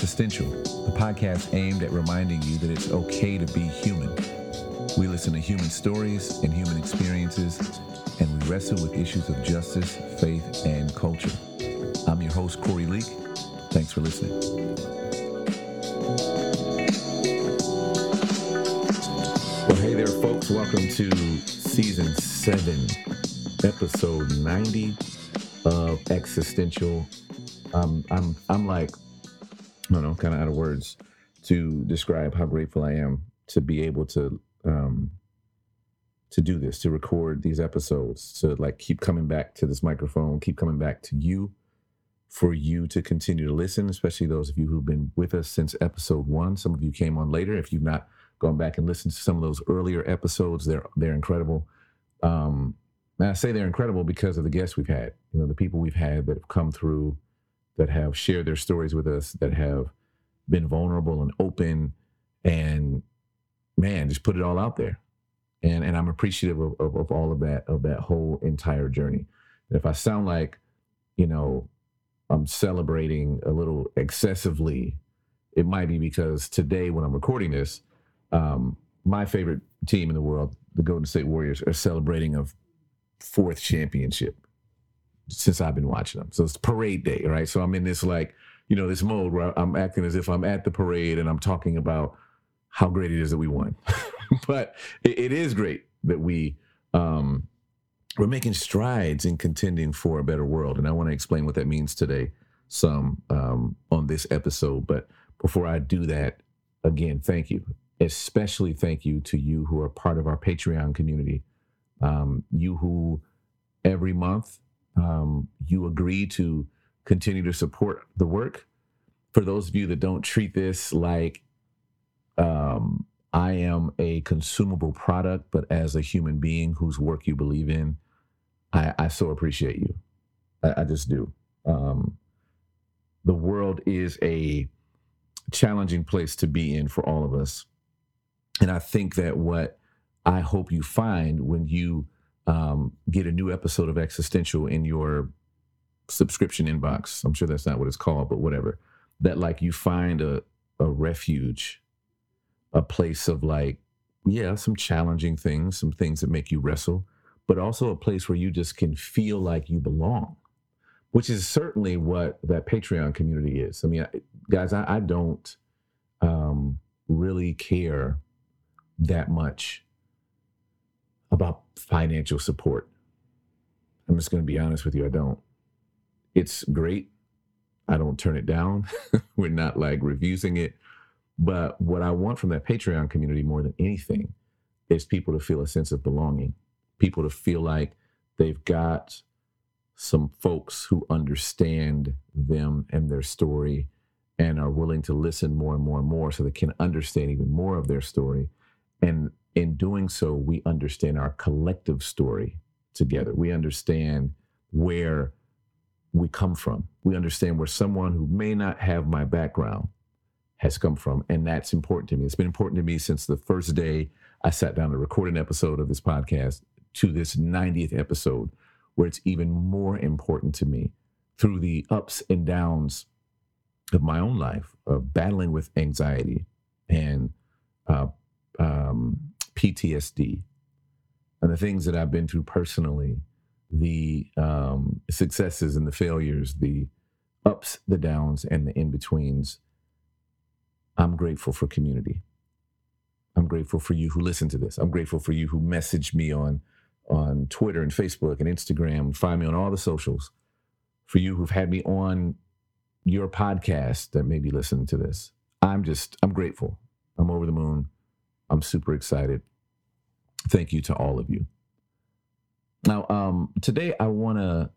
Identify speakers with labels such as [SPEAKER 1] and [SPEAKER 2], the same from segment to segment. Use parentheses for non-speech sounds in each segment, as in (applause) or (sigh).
[SPEAKER 1] Existential, a podcast aimed at reminding you that it's okay to be human. We listen to human stories and human experiences, and we wrestle with issues of justice, faith, and culture. I'm your host, Corey Leak. Thanks for listening. Well, hey there, folks. Welcome to season seven, episode 90 of Existential. Um, I'm I'm like I don't know, kind of out of words to describe how grateful I am to be able to um, to do this, to record these episodes, to like keep coming back to this microphone, keep coming back to you, for you to continue to listen, especially those of you who've been with us since episode one. Some of you came on later. If you've not gone back and listened to some of those earlier episodes, they're they're incredible. Um, and I say they're incredible because of the guests we've had. You know, the people we've had that have come through that have shared their stories with us, that have been vulnerable and open, and man, just put it all out there. And and I'm appreciative of, of, of all of that, of that whole entire journey. And if I sound like, you know, I'm celebrating a little excessively, it might be because today when I'm recording this, um, my favorite team in the world, the Golden State Warriors, are celebrating a fourth championship since I've been watching them. So it's parade day, right? So I'm in this like, you know, this mode where I'm acting as if I'm at the parade and I'm talking about how great it is that we won. (laughs) but it, it is great that we um we're making strides in contending for a better world. And I want to explain what that means today some um on this episode. But before I do that, again, thank you. Especially thank you to you who are part of our Patreon community. Um, you who every month um, you agree to continue to support the work. For those of you that don't treat this like um, I am a consumable product, but as a human being whose work you believe in, I, I so appreciate you. I, I just do. Um, the world is a challenging place to be in for all of us. And I think that what I hope you find when you um, get a new episode of Existential in your subscription inbox. I'm sure that's not what it's called, but whatever. That like you find a a refuge, a place of like, yeah, some challenging things, some things that make you wrestle, but also a place where you just can feel like you belong, which is certainly what that Patreon community is. I mean, I, guys, I, I don't um, really care that much financial support. I'm just going to be honest with you. I don't. It's great. I don't turn it down. (laughs) We're not like refusing it. But what I want from that Patreon community more than anything is people to feel a sense of belonging, people to feel like they've got some folks who understand them and their story and are willing to listen more and more and more so they can understand even more of their story and in doing so, we understand our collective story together. We understand where we come from. We understand where someone who may not have my background has come from. And that's important to me. It's been important to me since the first day I sat down to record an episode of this podcast to this 90th episode, where it's even more important to me through the ups and downs of my own life, of battling with anxiety and PTSD and the things that I've been through personally, the um, successes and the failures, the ups, the downs, and the in betweens. I'm grateful for community. I'm grateful for you who listen to this. I'm grateful for you who message me on on Twitter and Facebook and Instagram. Find me on all the socials. For you who've had me on your podcast that may be listening to this, I'm just I'm grateful. I'm over the moon. I'm super excited. Thank you to all of you. Now, um, today I want to.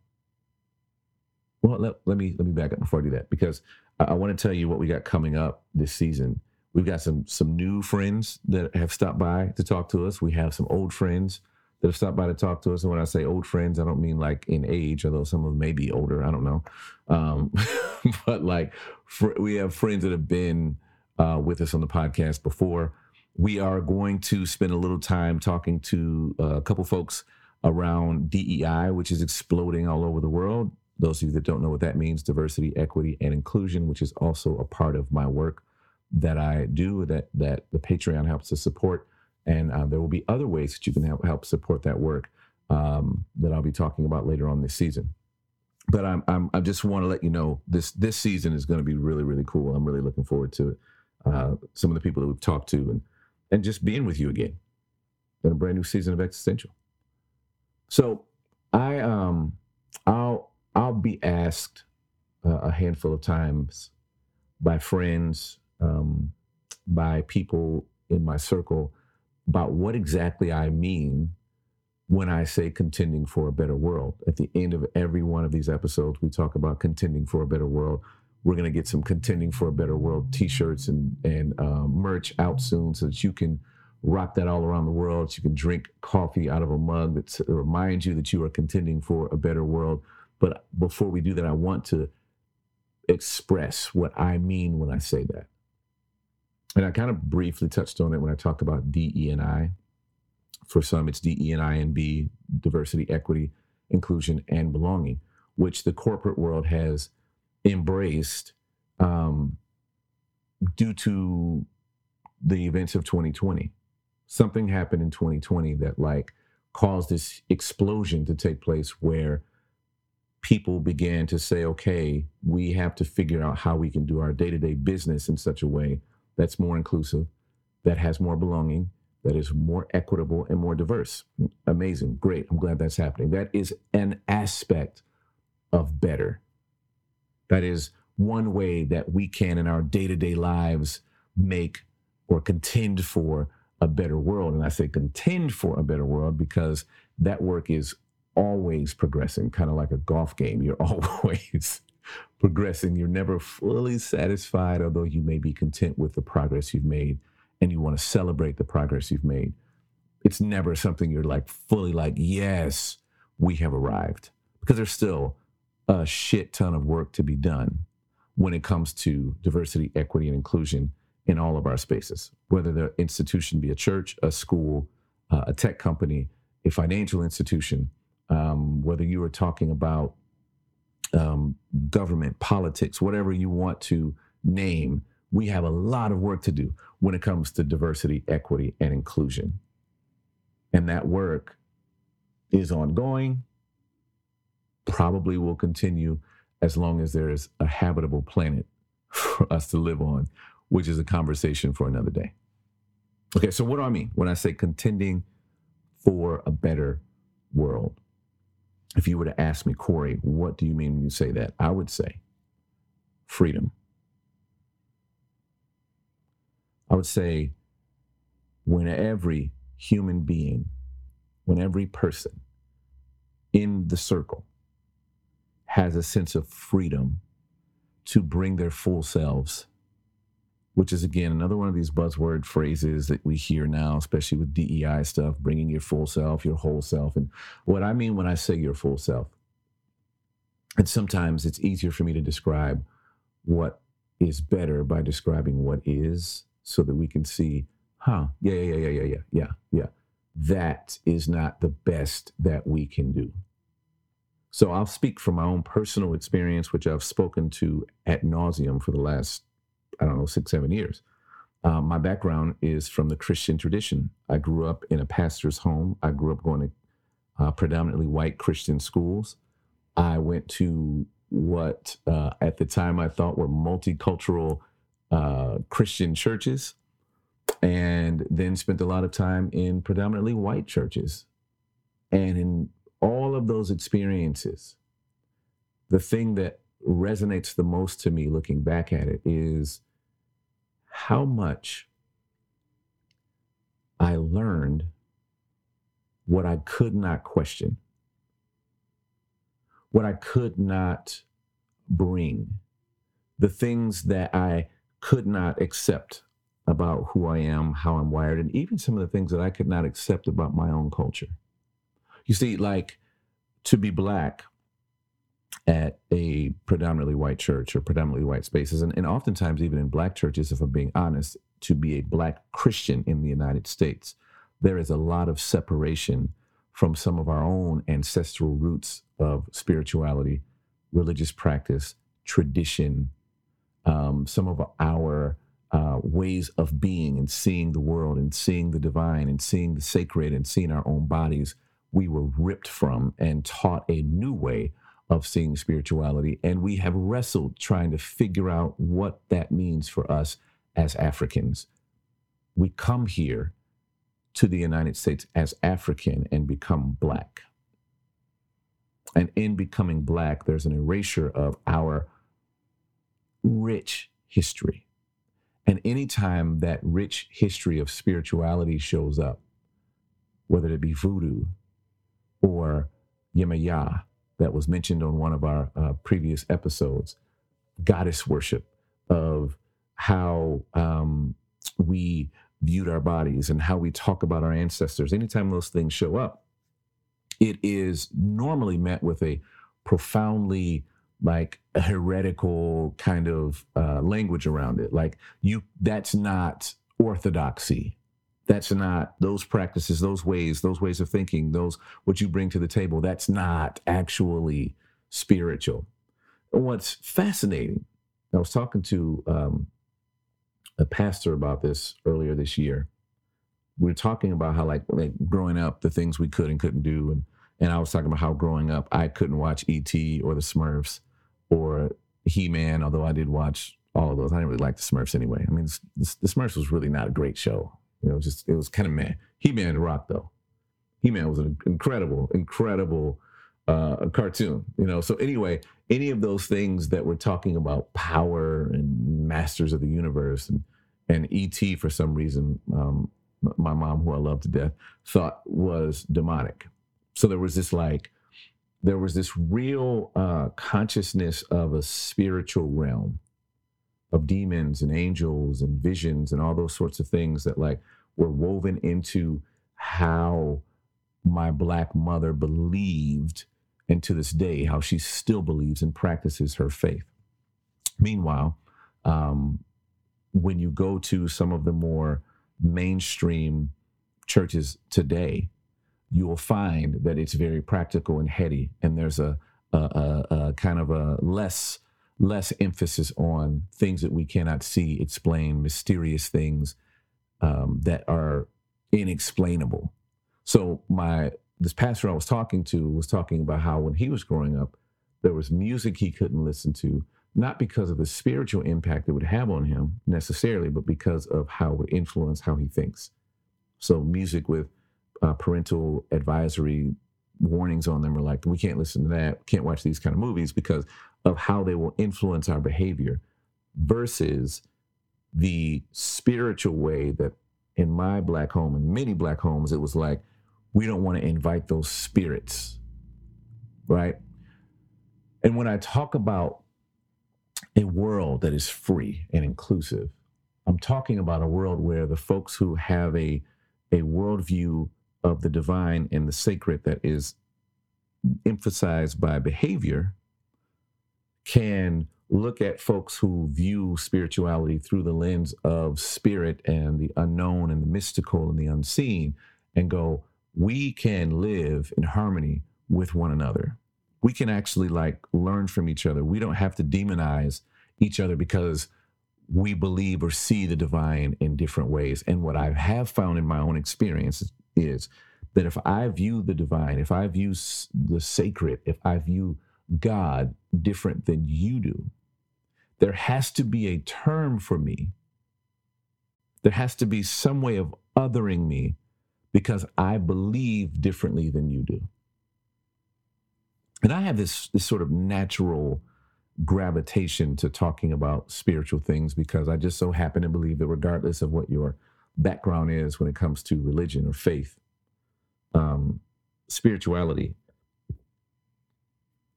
[SPEAKER 1] Well, let, let me let me back up before I do that because I, I want to tell you what we got coming up this season. We've got some some new friends that have stopped by to talk to us. We have some old friends that have stopped by to talk to us. And when I say old friends, I don't mean like in age, although some of them may be older. I don't know. Um, (laughs) but like fr- we have friends that have been uh, with us on the podcast before we are going to spend a little time talking to uh, a couple folks around DEI, which is exploding all over the world. Those of you that don't know what that means, diversity, equity, and inclusion, which is also a part of my work that I do that that the Patreon helps to support. And uh, there will be other ways that you can help help support that work um, that I'll be talking about later on this season. But I'm, I'm I just want to let you know this this season is going to be really really cool. I'm really looking forward to it. Uh, some of the people that we've talked to and and just being with you again in a brand new season of existential. So I um I'll I'll be asked uh, a handful of times by friends, um, by people in my circle about what exactly I mean when I say contending for a better world. At the end of every one of these episodes, we talk about contending for a better world. We're going to get some contending for a better world t-shirts and and um, merch out soon so that you can rock that all around the world. So you can drink coffee out of a mug that reminds you that you are contending for a better world. But before we do that, I want to express what I mean when I say that. And I kind of briefly touched on it when I talked about DE and I. For some, it's DE and I and B, diversity, equity, inclusion, and belonging, which the corporate world has embraced um, due to the events of 2020. Something happened in 2020 that like caused this explosion to take place where people began to say, okay, we have to figure out how we can do our day to day business in such a way that's more inclusive, that has more belonging, that is more equitable and more diverse. Amazing. Great. I'm glad that's happening. That is an aspect of better. That is one way that we can, in our day to day lives, make or contend for a better world. And I say contend for a better world because that work is always progressing, kind of like a golf game. You're (laughs) always progressing. You're never fully satisfied, although you may be content with the progress you've made and you want to celebrate the progress you've made. It's never something you're like fully like, yes, we have arrived. Because there's still a shit ton of work to be done when it comes to diversity, equity, and inclusion in all of our spaces, whether the institution be a church, a school, uh, a tech company, a financial institution, um, whether you are talking about um, government, politics, whatever you want to name, we have a lot of work to do when it comes to diversity, equity, and inclusion. And that work is ongoing, probably will continue as long as there is a habitable planet for us to live on, which is a conversation for another day. Okay, so what do I mean when I say contending for a better world? If you were to ask me, Corey, what do you mean when you say that? I would say freedom. I would say when every human being, when every person in the circle has a sense of freedom to bring their full selves, which is again another one of these buzzword phrases that we hear now, especially with DEI stuff, bringing your full self, your whole self. And what I mean when I say your full self, and sometimes it's easier for me to describe what is better by describing what is so that we can see, huh, yeah, yeah, yeah, yeah, yeah, yeah, yeah. That is not the best that we can do. So I'll speak from my own personal experience, which I've spoken to at nauseum for the last, I don't know, six, seven years. Um, my background is from the Christian tradition. I grew up in a pastor's home. I grew up going to uh, predominantly white Christian schools. I went to what uh, at the time I thought were multicultural uh, Christian churches, and then spent a lot of time in predominantly white churches. And in of those experiences, the thing that resonates the most to me looking back at it is how much I learned what I could not question, what I could not bring, the things that I could not accept about who I am, how I'm wired, and even some of the things that I could not accept about my own culture. You see, like to be black at a predominantly white church or predominantly white spaces, and, and oftentimes even in black churches, if I'm being honest, to be a black Christian in the United States, there is a lot of separation from some of our own ancestral roots of spirituality, religious practice, tradition, um, some of our uh, ways of being and seeing the world and seeing the divine and seeing the sacred and seeing our own bodies, we were ripped from and taught a new way of seeing spirituality. And we have wrestled trying to figure out what that means for us as Africans. We come here to the United States as African and become Black. And in becoming Black, there's an erasure of our rich history. And anytime that rich history of spirituality shows up, whether it be voodoo or Yemaya, that was mentioned on one of our uh, previous episodes, goddess worship of how um, we viewed our bodies and how we talk about our ancestors. Anytime those things show up, it is normally met with a profoundly like a heretical kind of uh, language around it. Like you, that's not orthodoxy. That's not those practices, those ways, those ways of thinking, those what you bring to the table. That's not actually spiritual. what's fascinating, I was talking to um, a pastor about this earlier this year. We were talking about how, like, like growing up, the things we could and couldn't do, and and I was talking about how growing up I couldn't watch E.T. or the Smurfs or He Man, although I did watch all of those. I didn't really like the Smurfs anyway. I mean, the Smurfs was really not a great show. You know, just it was kind of man. He Man rock though. He Man was an incredible, incredible uh, cartoon. You know, so anyway, any of those things that we're talking about power and masters of the universe and and ET for some reason, um, my mom, who I love to death, thought was demonic. So there was this like there was this real uh, consciousness of a spiritual realm of demons and angels and visions and all those sorts of things that like were woven into how my black mother believed and to this day how she still believes and practices her faith. Meanwhile um, when you go to some of the more mainstream churches today you will find that it's very practical and heady, and there's a, a, a, a kind of a less less emphasis on things that we cannot see, explain, mysterious things um, that are inexplainable. So my this pastor I was talking to was talking about how when he was growing up, there was music he couldn't listen to, not because of the spiritual impact it would have on him necessarily, but because of how it would influence how he thinks. So music with uh, parental advisory warnings on them are like, we can't listen to that, can't watch these kind of movies because of how they will influence our behavior versus the spiritual way that in my black home and many black homes, it was like, we don't want to invite those spirits, right? And when I talk about a world that is free and inclusive, I'm talking about a world where the folks who have a, a worldview of the divine and the sacred that is emphasized by behavior can look at folks who view spirituality through the lens of spirit and the unknown and the mystical and the unseen and go, we can live in harmony with one another. We can actually like learn from each other. We don't have to demonize each other because we believe or see the divine in different ways. And what I have found in my own experience is that if I view the divine, if I view the sacred, if I view God different than you do, there has to be a term for me. There has to be some way of othering me because I believe differently than you do. And I have this, this sort of natural gravitation to talking about spiritual things because I just so happen to believe that regardless of what your background is when it comes to religion or faith, um, spirituality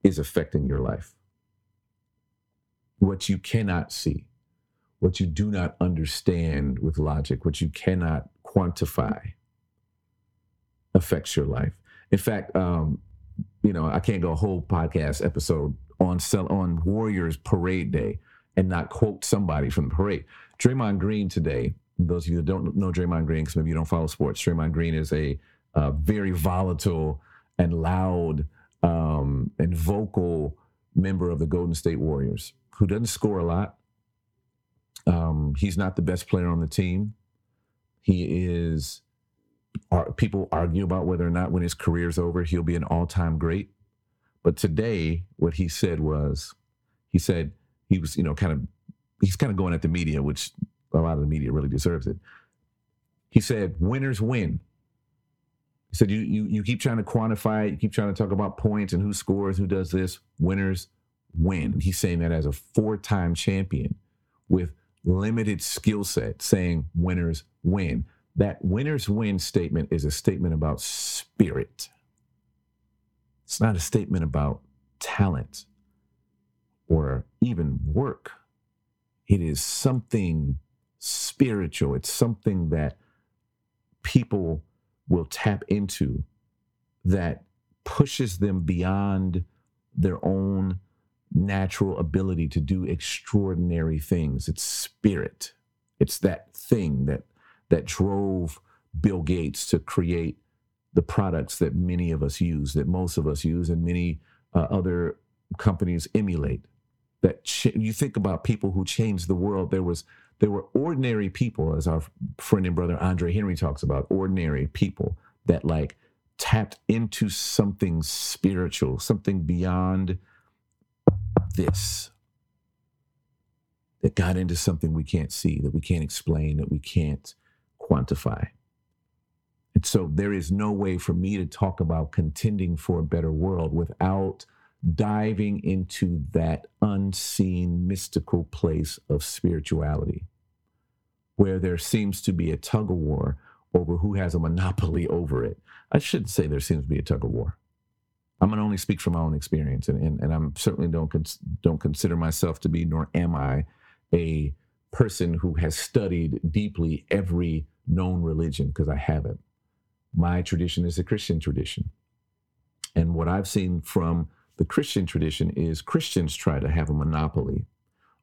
[SPEAKER 1] is affecting your life. What you cannot see, what you do not understand with logic, what you cannot quantify affects your life. In fact, um, you know, I can't go a whole podcast episode on on Warriors Parade Day and not quote somebody from the parade. Draymond Green today. Those of you that don't know Draymond Green, because maybe you don't follow sports, Draymond Green is a uh, very volatile and loud um, and vocal member of the Golden State Warriors who doesn't score a lot. Um, he's not the best player on the team. He is. Are, people argue about whether or not when his career's over he'll be an all-time great. But today, what he said was, he said he was, you know, kind of, he's kind of going at the media, which a lot of the media really deserves it. He said, "Winners win." He said, "You you you keep trying to quantify it. You keep trying to talk about points and who scores, who does this. Winners win." He's saying that as a four-time champion with limited skill set, saying winners win. That winners win statement is a statement about spirit. It's not a statement about talent or even work. It is something spiritual. It's something that people will tap into that pushes them beyond their own natural ability to do extraordinary things. It's spirit. It's that thing that that drove Bill Gates to create the products that many of us use, that most of us use, and many uh, other companies emulate. That ch- you think about people who changed the world. There was there were ordinary people, as our friend and brother Andre Henry talks about, ordinary people that like tapped into something spiritual, something beyond this, that got into something we can't see, that we can't explain, that we can't quantify. And so there is no way for me to talk about contending for a better world without diving into that unseen, mystical place of spirituality, where there seems to be a tug of war over who has a monopoly over it. I shouldn't say there seems to be a tug of war. I'm going to only speak from my own experience, and, and, and I'm certainly don't cons- don't consider myself to be, nor am I, a person who has studied deeply every known religion because I haven't. My tradition is a Christian tradition, and what I've seen from the Christian tradition is Christians try to have a monopoly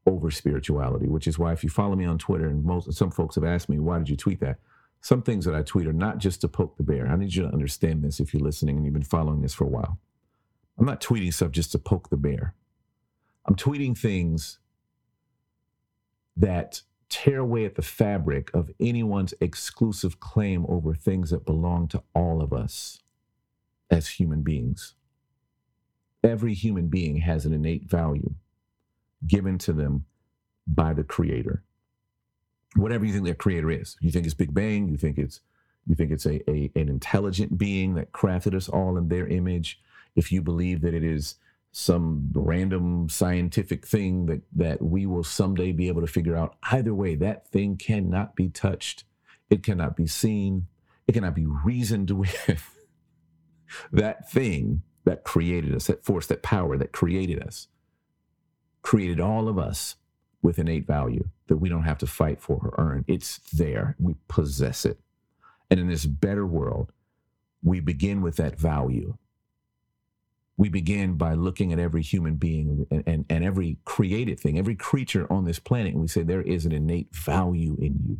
[SPEAKER 1] over spirituality, which is why if you follow me on Twitter, and most some folks have asked me, why did you tweet that? Some things that I tweet are not just to poke the bear. I need you to understand this if you're listening and you've been following this for a while. I'm not tweeting stuff just to poke the bear. I'm tweeting things that tear away at the fabric of anyone's exclusive claim over things that belong to all of us as human beings. Every human being has an innate value given to them by the creator whatever you think their creator is. You think it's Big Bang. You think it's you think it's a, a an intelligent being that crafted us all in their image. If you believe that it is some random scientific thing that that we will someday be able to figure out, either way, that thing cannot be touched. It cannot be seen. It cannot be reasoned (laughs) with. that thing that created us, that force, that power that created us, created all of us with innate value that we don't have to fight for or earn. It's there. We possess it. And in this better world, we begin with that value. We begin by looking at every human being and, and, and every created thing, every creature on this planet, and we say there is an innate value in you.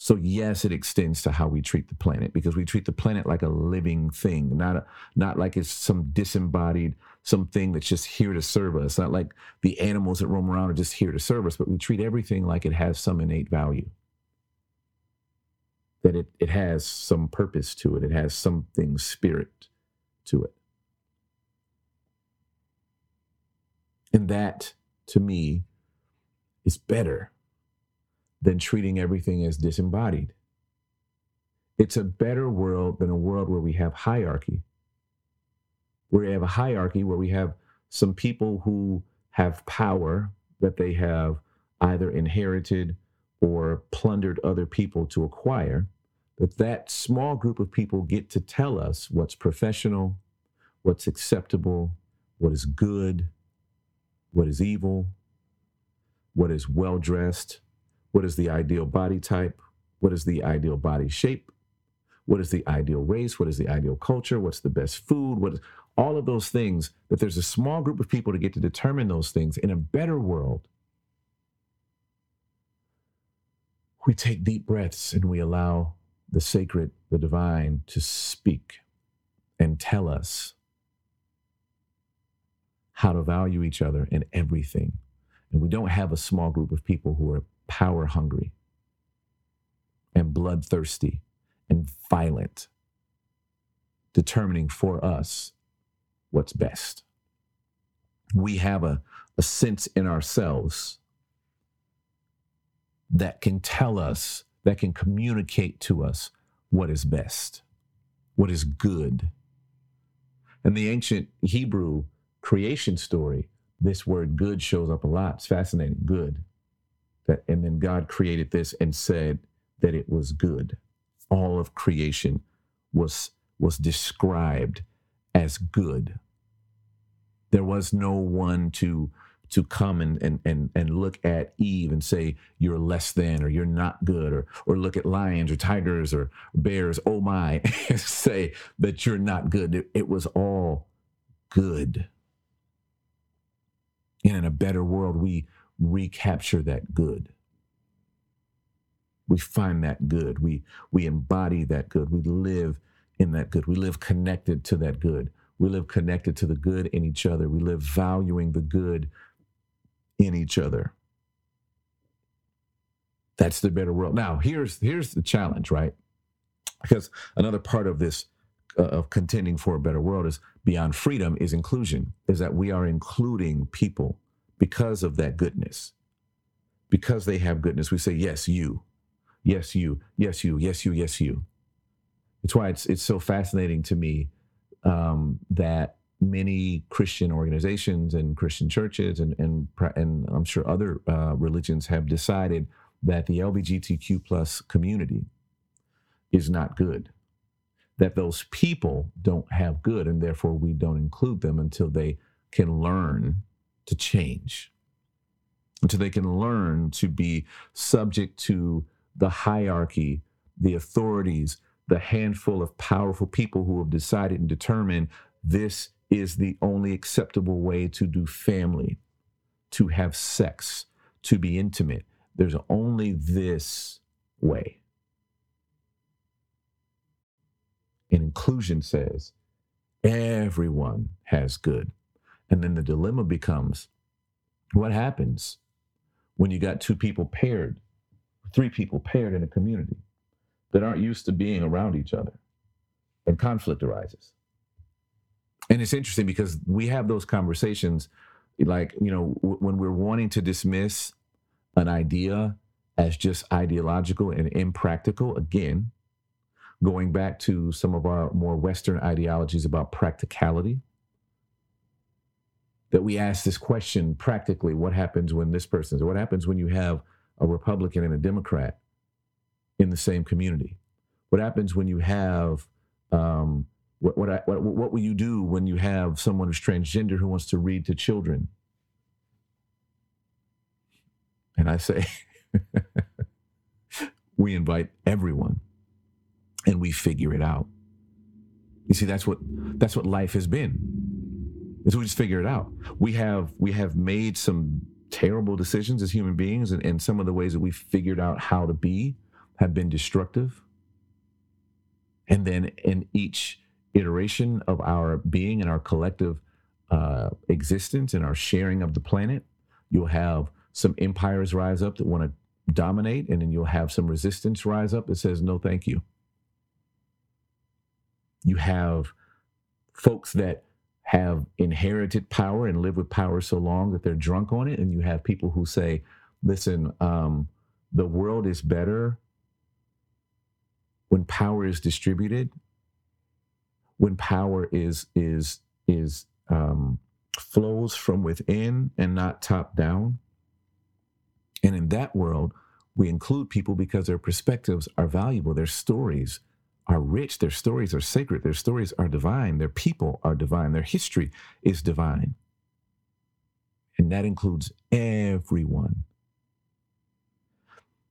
[SPEAKER 1] So yes, it extends to how we treat the planet because we treat the planet like a living thing, not a, not like it's some disembodied something that's just here to serve us. Not like the animals that roam around are just here to serve us, but we treat everything like it has some innate value. That it, it has some purpose to it. It has something spirit to it. And that to me is better than treating everything as disembodied. It's a better world than a world where we have hierarchy. Where we have a hierarchy where we have some people who have power that they have either inherited or plundered other people to acquire, that that small group of people get to tell us what's professional, what's acceptable, what is good, what is evil, what is well dressed, what is the ideal body type? What is the ideal body shape? What is the ideal race? What is the ideal culture? What's the best food? What is all of those things that there's a small group of people to get to determine those things in a better world. We take deep breaths and we allow the sacred, the divine to speak and tell us how to value each other in everything. And we don't have a small group of people who are power hungry and bloodthirsty and violent, determining for us what's best. We have a, a sense in ourselves that can tell us, that can communicate to us what is best, what is good. In the ancient Hebrew creation story, this word good shows up a lot. It's fascinating. Good. That, and then God created this and said that it was good. All of creation was, was described as good. There was no one to to come and, and and and look at Eve and say you're less than or you're not good or or look at lions or tigers or bears oh my (laughs) and say that you're not good it, it was all good and in a better world we recapture that good we find that good we we embody that good we live in that good we live connected to that good we live connected to the good in each other we live valuing the good in each other. That's the better world. Now, here's here's the challenge, right? Because another part of this uh, of contending for a better world is beyond freedom is inclusion. Is that we are including people because of that goodness. Because they have goodness, we say yes, you. Yes, you. Yes, you. Yes, you. Yes, you. It's why it's it's so fascinating to me um, that many Christian organizations and Christian churches and and and I'm sure other uh, religions have decided that the LGBTQ plus community is not good. That those people don't have good, and therefore we don't include them until they can learn to change, until they can learn to be subject to the hierarchy, the authorities, the handful of powerful people who have decided and determined this is the only acceptable way to do family, to have sex, to be intimate. There's only this way. And inclusion says everyone has good. And then the dilemma becomes what happens when you got two people paired, three people paired in a community that aren't used to being around each other and conflict arises? and it's interesting because we have those conversations like you know w- when we're wanting to dismiss an idea as just ideological and impractical again going back to some of our more western ideologies about practicality that we ask this question practically what happens when this person's what happens when you have a republican and a democrat in the same community what happens when you have um, what what, I, what what will you do when you have someone who's transgender who wants to read to children? And I say, (laughs) we invite everyone, and we figure it out. You see, that's what that's what life has been. Is we just figure it out. We have we have made some terrible decisions as human beings, and, and some of the ways that we figured out how to be have been destructive. And then in each iteration of our being and our collective uh, existence and our sharing of the planet. You'll have some empires rise up that want to dominate, and then you'll have some resistance rise up that says, no, thank you. You have folks that have inherited power and live with power so long that they're drunk on it. And you have people who say, listen, um, the world is better when power is distributed when power is is is um, flows from within and not top down. And in that world, we include people because their perspectives are valuable, their stories are rich, their stories are sacred, their stories are divine, their people are divine, their history is divine. And that includes everyone.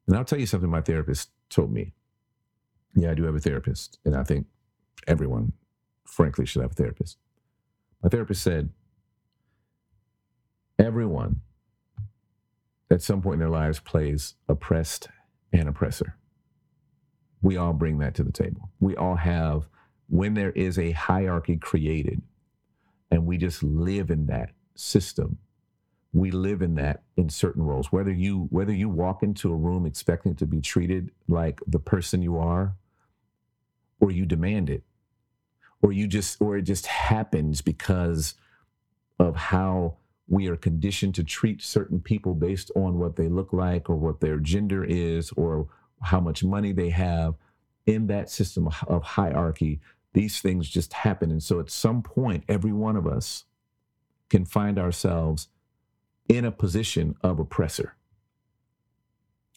[SPEAKER 1] And I'll tell you something my therapist told me. Yeah, I do have a therapist, and I think everyone frankly, should have a therapist. My therapist said, everyone at some point in their lives plays oppressed and oppressor. We all bring that to the table. We all have, when there is a hierarchy created and we just live in that, system. We live in that in certain roles. Whether you whether you walk into a room expecting to be treated like the person you are, or you demand it, or you just or it just happens because of how we are conditioned to treat certain people based on what they look like or what their gender is or how much money they have in that system of hierarchy these things just happen. And so at some point every one of us can find ourselves in a position of oppressor.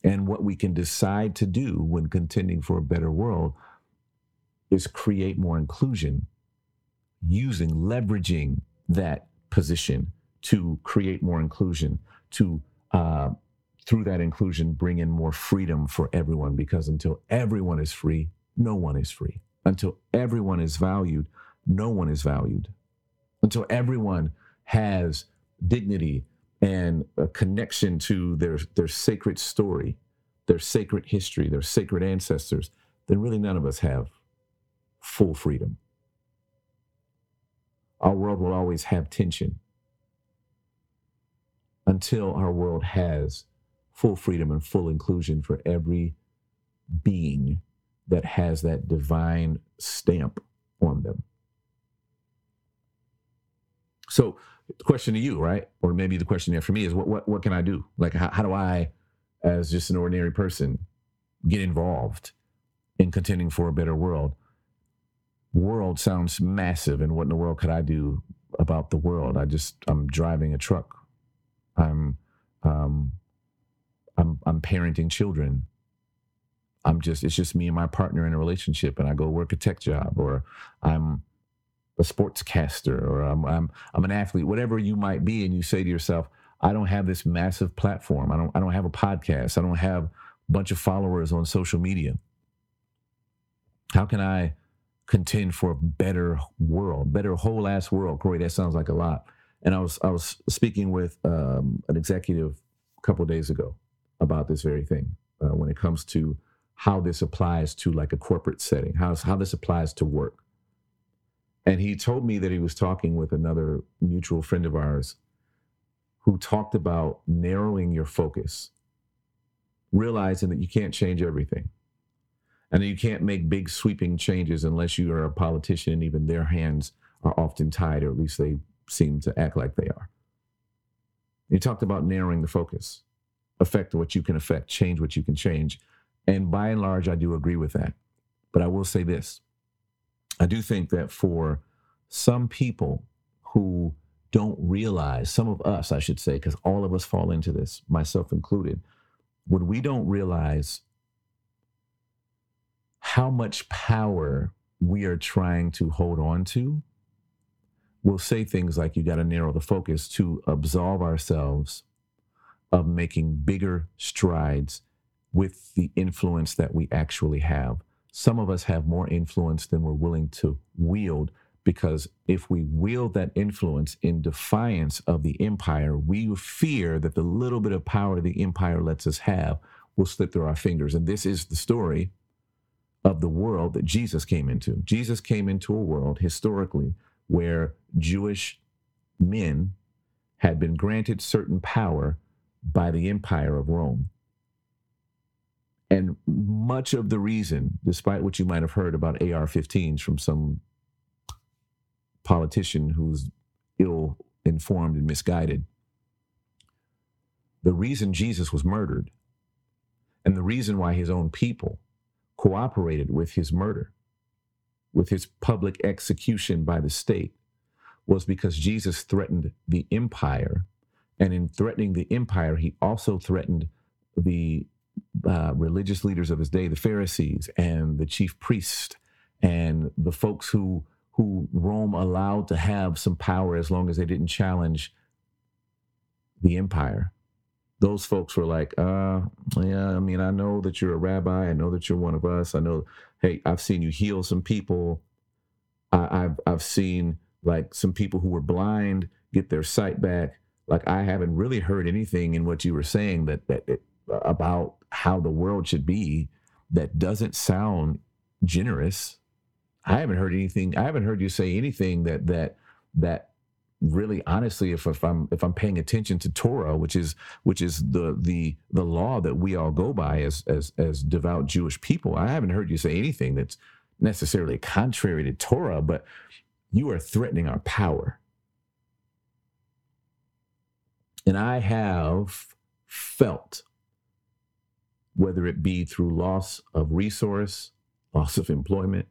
[SPEAKER 1] And what we can decide to do when contending for a better world is create more inclusion using leveraging that position to create more inclusion, to uh, through that inclusion bring in more freedom for everyone. Because until everyone is free, no one is free. Until everyone is valued, no one is valued. Until everyone has dignity and a connection to their their sacred story, their sacred history, their sacred ancestors, then really none of us have full freedom. Our world will always have tension until our world has full freedom and full inclusion for every being that has that divine stamp on them. So, the question to you, right? Or maybe the question there for me is what what, what can I do? Like, how, how do I, as just an ordinary person, get involved in contending for a better world? World sounds massive, and what in the world could I do about the world? I just, I'm driving a truck I'm um, I'm I'm parenting children. I'm just it's just me and my partner in a relationship, and I go work a tech job, or I'm a sportscaster, or I'm I'm I'm an athlete, whatever you might be, and you say to yourself, I don't have this massive platform. I don't I don't have a podcast. I don't have a bunch of followers on social media. How can I contend for a better world, better whole ass world? Corey, that sounds like a lot. And I was I was speaking with um, an executive a couple days ago about this very thing uh, when it comes to how this applies to like a corporate setting, how how this applies to work. And he told me that he was talking with another mutual friend of ours who talked about narrowing your focus, realizing that you can't change everything. And that you can't make big sweeping changes unless you are a politician, and even their hands are often tied, or at least they seem to act like they are. You talked about narrowing the focus, affect what you can affect, change what you can change. And by and large, I do agree with that. But I will say this I do think that for some people who don't realize, some of us, I should say, because all of us fall into this, myself included, when we don't realize how much power we are trying to hold on to we'll say things like you got to narrow the focus to absolve ourselves of making bigger strides with the influence that we actually have. Some of us have more influence than we're willing to wield because if we wield that influence in defiance of the empire, we fear that the little bit of power the empire lets us have will slip through our fingers. And this is the story of the world that Jesus came into. Jesus came into a world historically where Jewish men had been granted certain power by the empire of Rome. And much of the reason, despite what you might have heard about AR 15s from some politician who's ill informed and misguided, the reason Jesus was murdered and the reason why his own people cooperated with his murder with his public execution by the state was because Jesus threatened the empire. And in threatening the empire, he also threatened the uh, religious leaders of his day, the Pharisees and the chief priests, and the folks who who Rome allowed to have some power as long as they didn't challenge the empire. Those folks were like, uh, yeah, I mean, I know that you're a rabbi. I know that you're one of us. I know hey, I've seen you heal some people. I, have I've seen like some people who were blind get their sight back. Like I haven't really heard anything in what you were saying that that it, uh, about how the world should be that doesn't sound generous. I haven't heard anything. I haven't heard you say anything that that that really honestly if, if i'm if i'm paying attention to torah which is which is the the the law that we all go by as as as devout jewish people i haven't heard you say anything that's necessarily contrary to torah but you are threatening our power and i have felt whether it be through loss of resource loss of employment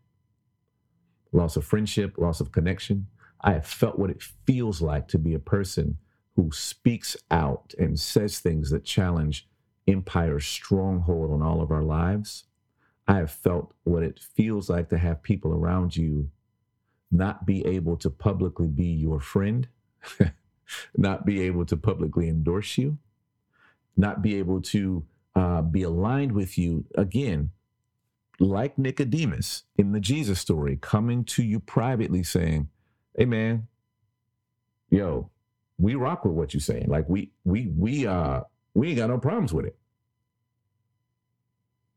[SPEAKER 1] loss of friendship loss of connection I have felt what it feels like to be a person who speaks out and says things that challenge empire's stronghold on all of our lives. I have felt what it feels like to have people around you not be able to publicly be your friend, (laughs) not be able to publicly endorse you, not be able to uh, be aligned with you. Again, like Nicodemus in the Jesus story, coming to you privately saying, hey man, yo, we rock with what you're saying. Like we we we uh we ain't got no problems with it.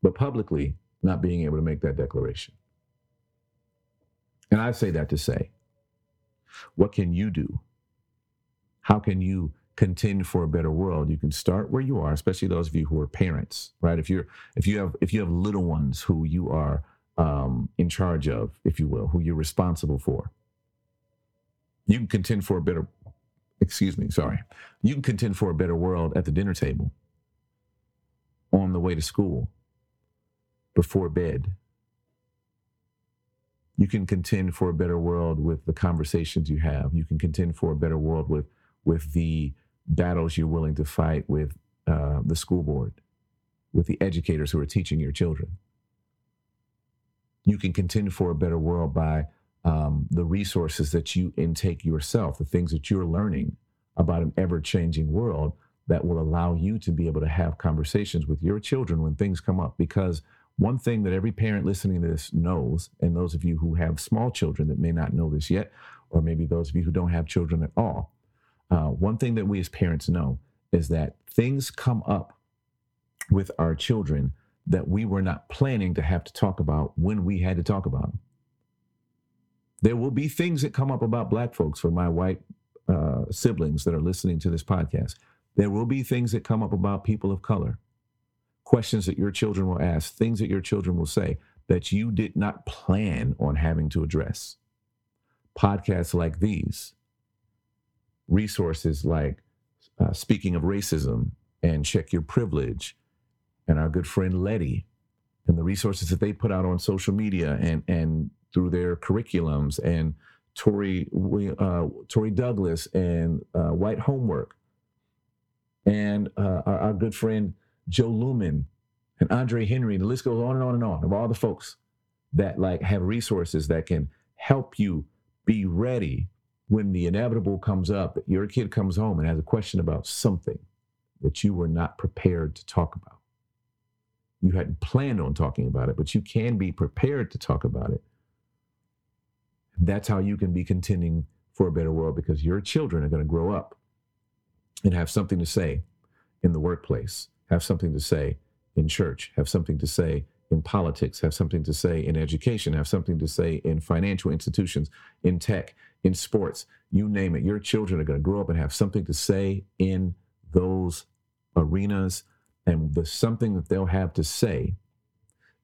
[SPEAKER 1] But publicly not being able to make that declaration. And I say that to say, what can you do? How can you contend for a better world? You can start where you are, especially those of you who are parents, right? If you're if you have if you have little ones who you are um, in charge of, if you will, who you're responsible for, you can contend for a better, excuse me, sorry. You can contend for a better world at the dinner table, on the way to school, before bed. You can contend for a better world with the conversations you have. You can contend for a better world with with the battles you're willing to fight with uh, the school board, with the educators who are teaching your children. You can contend for a better world by um, the resources that you intake yourself, the things that you're learning about an ever changing world that will allow you to be able to have conversations with your children when things come up. Because one thing that every parent listening to this knows, and those of you who have small children that may not know this yet, or maybe those of you who don't have children at all, uh, one thing that we as parents know is that things come up with our children that we were not planning to have to talk about when we had to talk about them. There will be things that come up about Black folks for my white uh, siblings that are listening to this podcast. There will be things that come up about people of color, questions that your children will ask, things that your children will say that you did not plan on having to address. Podcasts like these, resources like uh, Speaking of Racism and Check Your Privilege, and our good friend Letty, and the resources that they put out on social media and, and through their curriculums and Tori uh, Tori Douglass and uh, White Homework, and uh, our, our, good friend Jo Luehmann and Andre Henry. The list goes on and on and on of all the folks that like have resources that can help you be ready when the inevitable comes up. That your kid comes home and has a question about something that you were not prepared to talk about. You hadn't planned on talking about it, but you can be prepared to talk about it that's how you can be contending for a better world because your children are going to grow up and have something to say in the workplace, have something to say in church, have something to say in politics, have something to say in education, have something to say in financial institutions, in tech, in sports, you name it. Your children are going to grow up and have something to say in those arenas. And the something that they'll have to say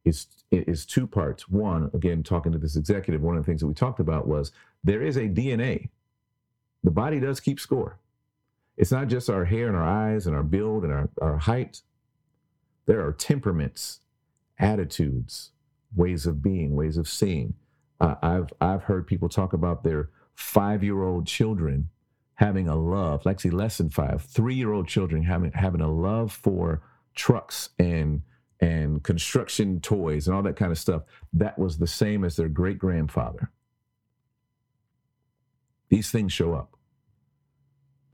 [SPEAKER 1] is is two parts. One, again, talking to this executive, one of the things that we talked about was there is a DNA. The body does keep score. It's not just our hair and our eyes and our build and our, our height. There are temperaments, attitudes, ways of being, ways of seeing. Uh, I've I've heard people talk about their five year old children having a love, actually less than five, three year old children having having a love for trucks and and construction toys and all that kind of stuff, that was the same as their great grandfather. These things show up.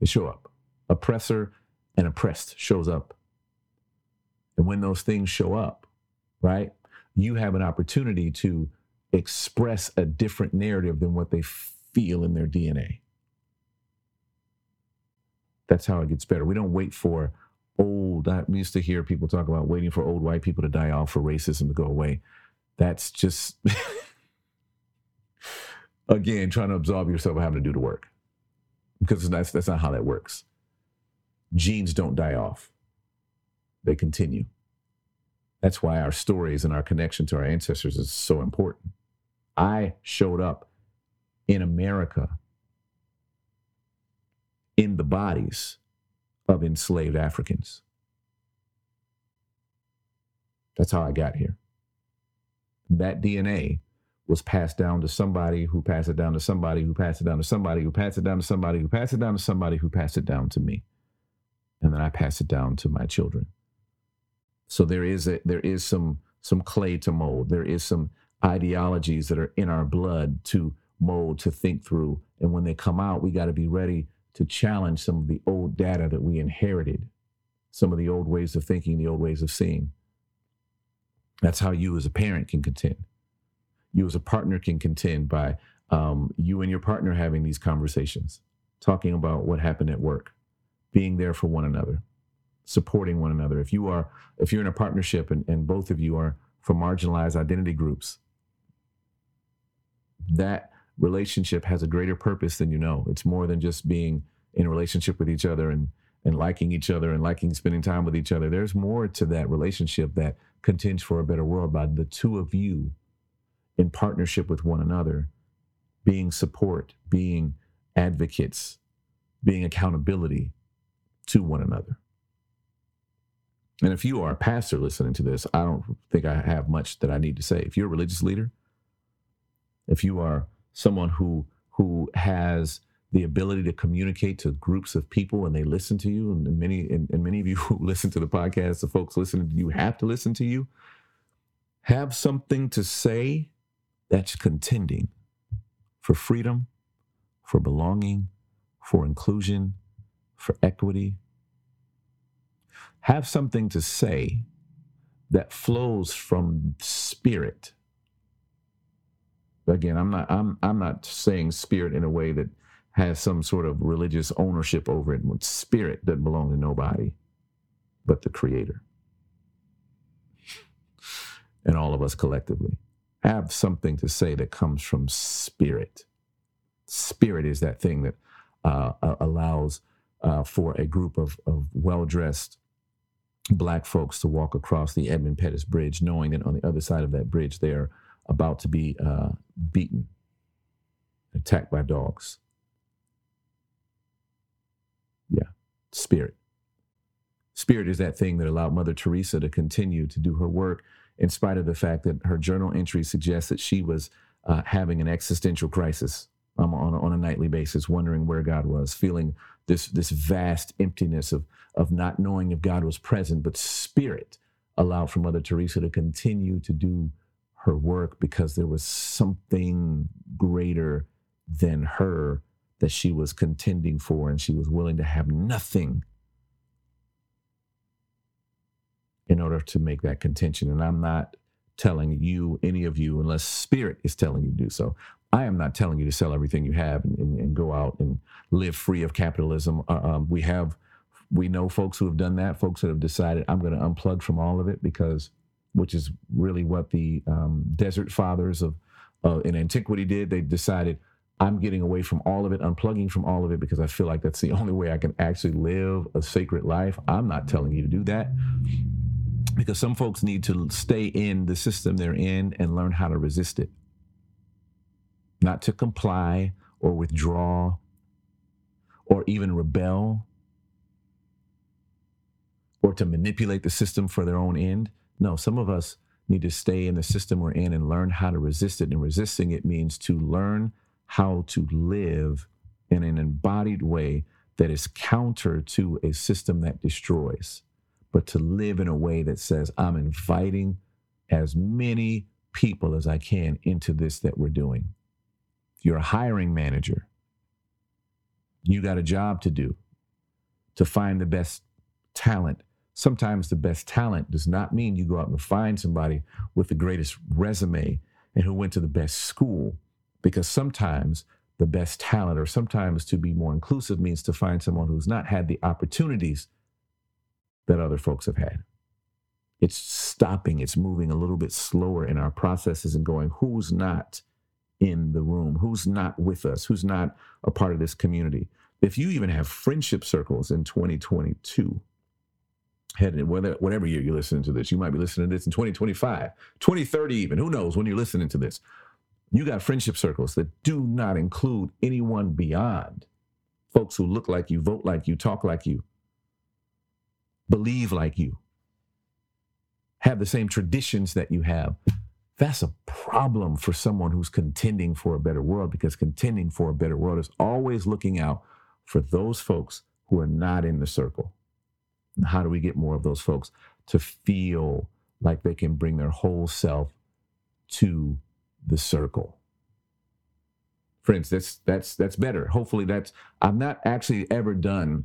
[SPEAKER 1] They show up. Oppressor and oppressed shows up. And when those things show up, right, you have an opportunity to express a different narrative than what they feel in their DNA. That's how it gets better. We don't wait for old. I used to hear people talk about waiting for old white people to die off for racism to go away. That's just, (laughs) again, trying to absolve yourself of having to do the work. because that's, that's not how that works. Genes don't die off, they continue. That's why our stories and our connection to our ancestors is so important. I showed up in America in the bodies of enslaved Africans. That's how I got here. That DNA was passed down to somebody who passed it down to somebody who passed it down to somebody who passed it down to somebody who passed it down to somebody who passed it down to me. And then I pass it down to my children. So there is a, there is some some clay to mold. There is some ideologies that are in our blood to mold, to think through. And when they come out, we got to be ready to challenge some of the old data that we inherited, some of the old ways of thinking, the old ways of seeing. That's how you as a parent can contend. You as a partner can contend by um, you and your partner having these conversations, talking about what happened at work, being there for one another, supporting one another. If you are, if you're in a partnership and, and both of you are from marginalized identity groups, that relationship has a greater purpose than you know. It's more than just being in a relationship with each other and and liking each other and liking spending time with each other. There's more to that relationship that contends for a better world by the two of you in partnership with one another, being support, being advocates, being accountability to one another. And if you are a pastor listening to this, I don't think I have much that I need to say. If you're a religious leader, if you are someone who who has the ability to communicate to groups of people and they listen to you. And many and, and many of you (laughs) who listen to the podcast the folks listening to you have to listen to you. Have something to say that's contending for freedom for belonging for inclusion for equity. Have something to say that flows from spirit again i'm not i'm i'm not saying spirit in a way that has some sort of religious ownership over it spirit doesn't belong to nobody but the creator. And all of us collectively have something to say that comes from spirit. Spirit is that thing that uh, allows uh, for a group of, of well-dressed black folks to walk across the edmund pettus bridge knowing that on the other side of that bridge they are about to be uh, beaten, attacked by dogs. Yeah, spirit. Spirit is that thing that allowed Mother Teresa to continue to do her work in spite of the fact that her journal entries suggest that she was uh, having an existential crisis um, on, on a nightly basis, wondering where God was, feeling this, this vast emptiness of, of not knowing if God was present. But spirit allowed for Mother Teresa to continue to do her work because there was something greater than her that she was contending for, and she was willing to have nothing in order to make that contention. And I'm not telling you, any of you, unless Spirit is telling you to do so. I am not telling you to sell everything you have and, and, and go out and live free of capitalism. Uh, um, we have, we know folks who have done that, folks that have decided I'm going to unplug from all of it because which is really what the um, desert fathers of uh, in antiquity did. They decided, I'm getting away from all of it, unplugging from all of it because I feel like that's the (laughs) only way I can actually live a sacred life. I'm not telling you to do that because some folks need to stay in the system they're in and learn how to resist it, not to comply or withdraw or even rebel or to manipulate the system for their own end. No, some of us need to stay in the system we're in and learn how to resist it. And resisting it means to learn how to live in an embodied way that is counter to a system that destroys, but to live in a way that says, I'm inviting as many people as I can into this that we're doing. If you're a hiring manager, you got a job to do to find the best talent sometimes the best talent does not mean you go out and find somebody with the greatest resume and who went to the best school, because sometimes the best talent, or sometimes to be more inclusive, means to find someone who's not had the opportunities that other folks have had. It's stopping, it's moving a little bit slower in our processes and going, who's not in the room? Who's not with us? Who's not a part of this community? if you even have friendship circles in 2022, headed whether whatever year you're listening to this, you might be listening to this in 2025, 2030 even. Who knows when you're listening to this? You got friendship circles that do not include anyone beyond folks who look like you, vote like you, talk like you, believe like you, have the same traditions that you have. That's a problem for someone who's contending for a better world because contending for a better world is always looking out for those folks who are not in the circle. How do we get more of those folks to feel like they can bring their whole self to the circle? Friends, that's that's that's better. Hopefully that's I've not actually ever done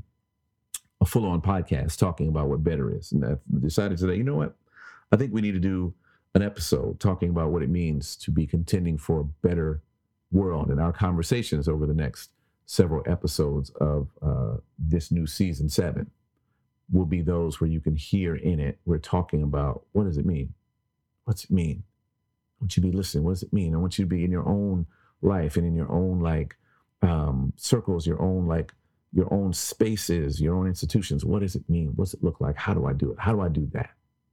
[SPEAKER 1] a full-on podcast talking about what better is. And I've decided today, you know what? I think we need to do an episode talking about what it means to be contending for a better world. And our conversations over the next several episodes of uh, this new season seven will be those where you can hear in it, we're talking about what does it mean? What's it mean? I want you to be listening. What does it mean? I want you to be in your own life and in your own like um, circles, your own like your own spaces, your own institutions. What does it mean? What's it look like? How do I do it? How do I do that?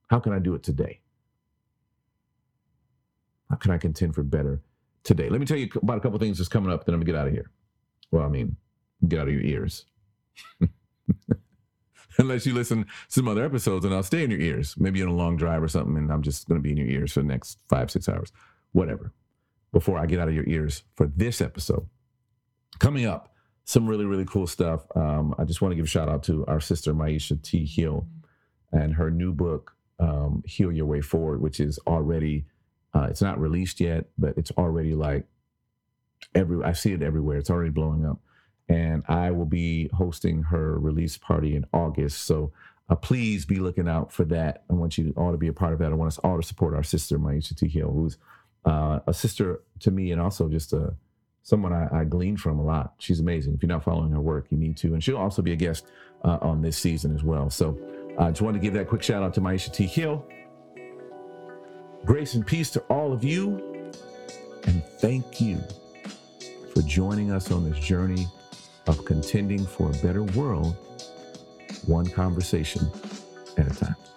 [SPEAKER 1] How can I do it today? How can I contend for better today? Let me tell you about a couple things that's coming up, then I'm gonna get out of here. Well, I mean, get out of your ears. (laughs) Unless you listen to some other episodes and I'll stay in your ears. Maybe on a long drive or something, and I'm just going to be in your ears for the next five, six hours, whatever. Before I get out of your ears for this episode. Coming up, some really, really cool stuff. Um, I just want to give a shout out to our sister, Myisha T. Hill, and her new book, um, Heal Your Way Forward, which is already, uh, it's not released yet, but it's already like every I see it everywhere. It's already blowing up, and I will be hosting her release party in August. So uh, please be looking out for that. I want you all to be a part of that. I want us all to support our sister Myisha T. Hill, who's uh, a sister to me, and also just a someone I, I glean from a lot. She's amazing. If you're not following her work, you need to, and she'll also be a guest uh, on this season as well. So I just wanted to give that quick shout out to Myisha T. Hill. Grace and peace to all of you, and thank you for joining us on this journey of contending for a better world, one conversation at a time.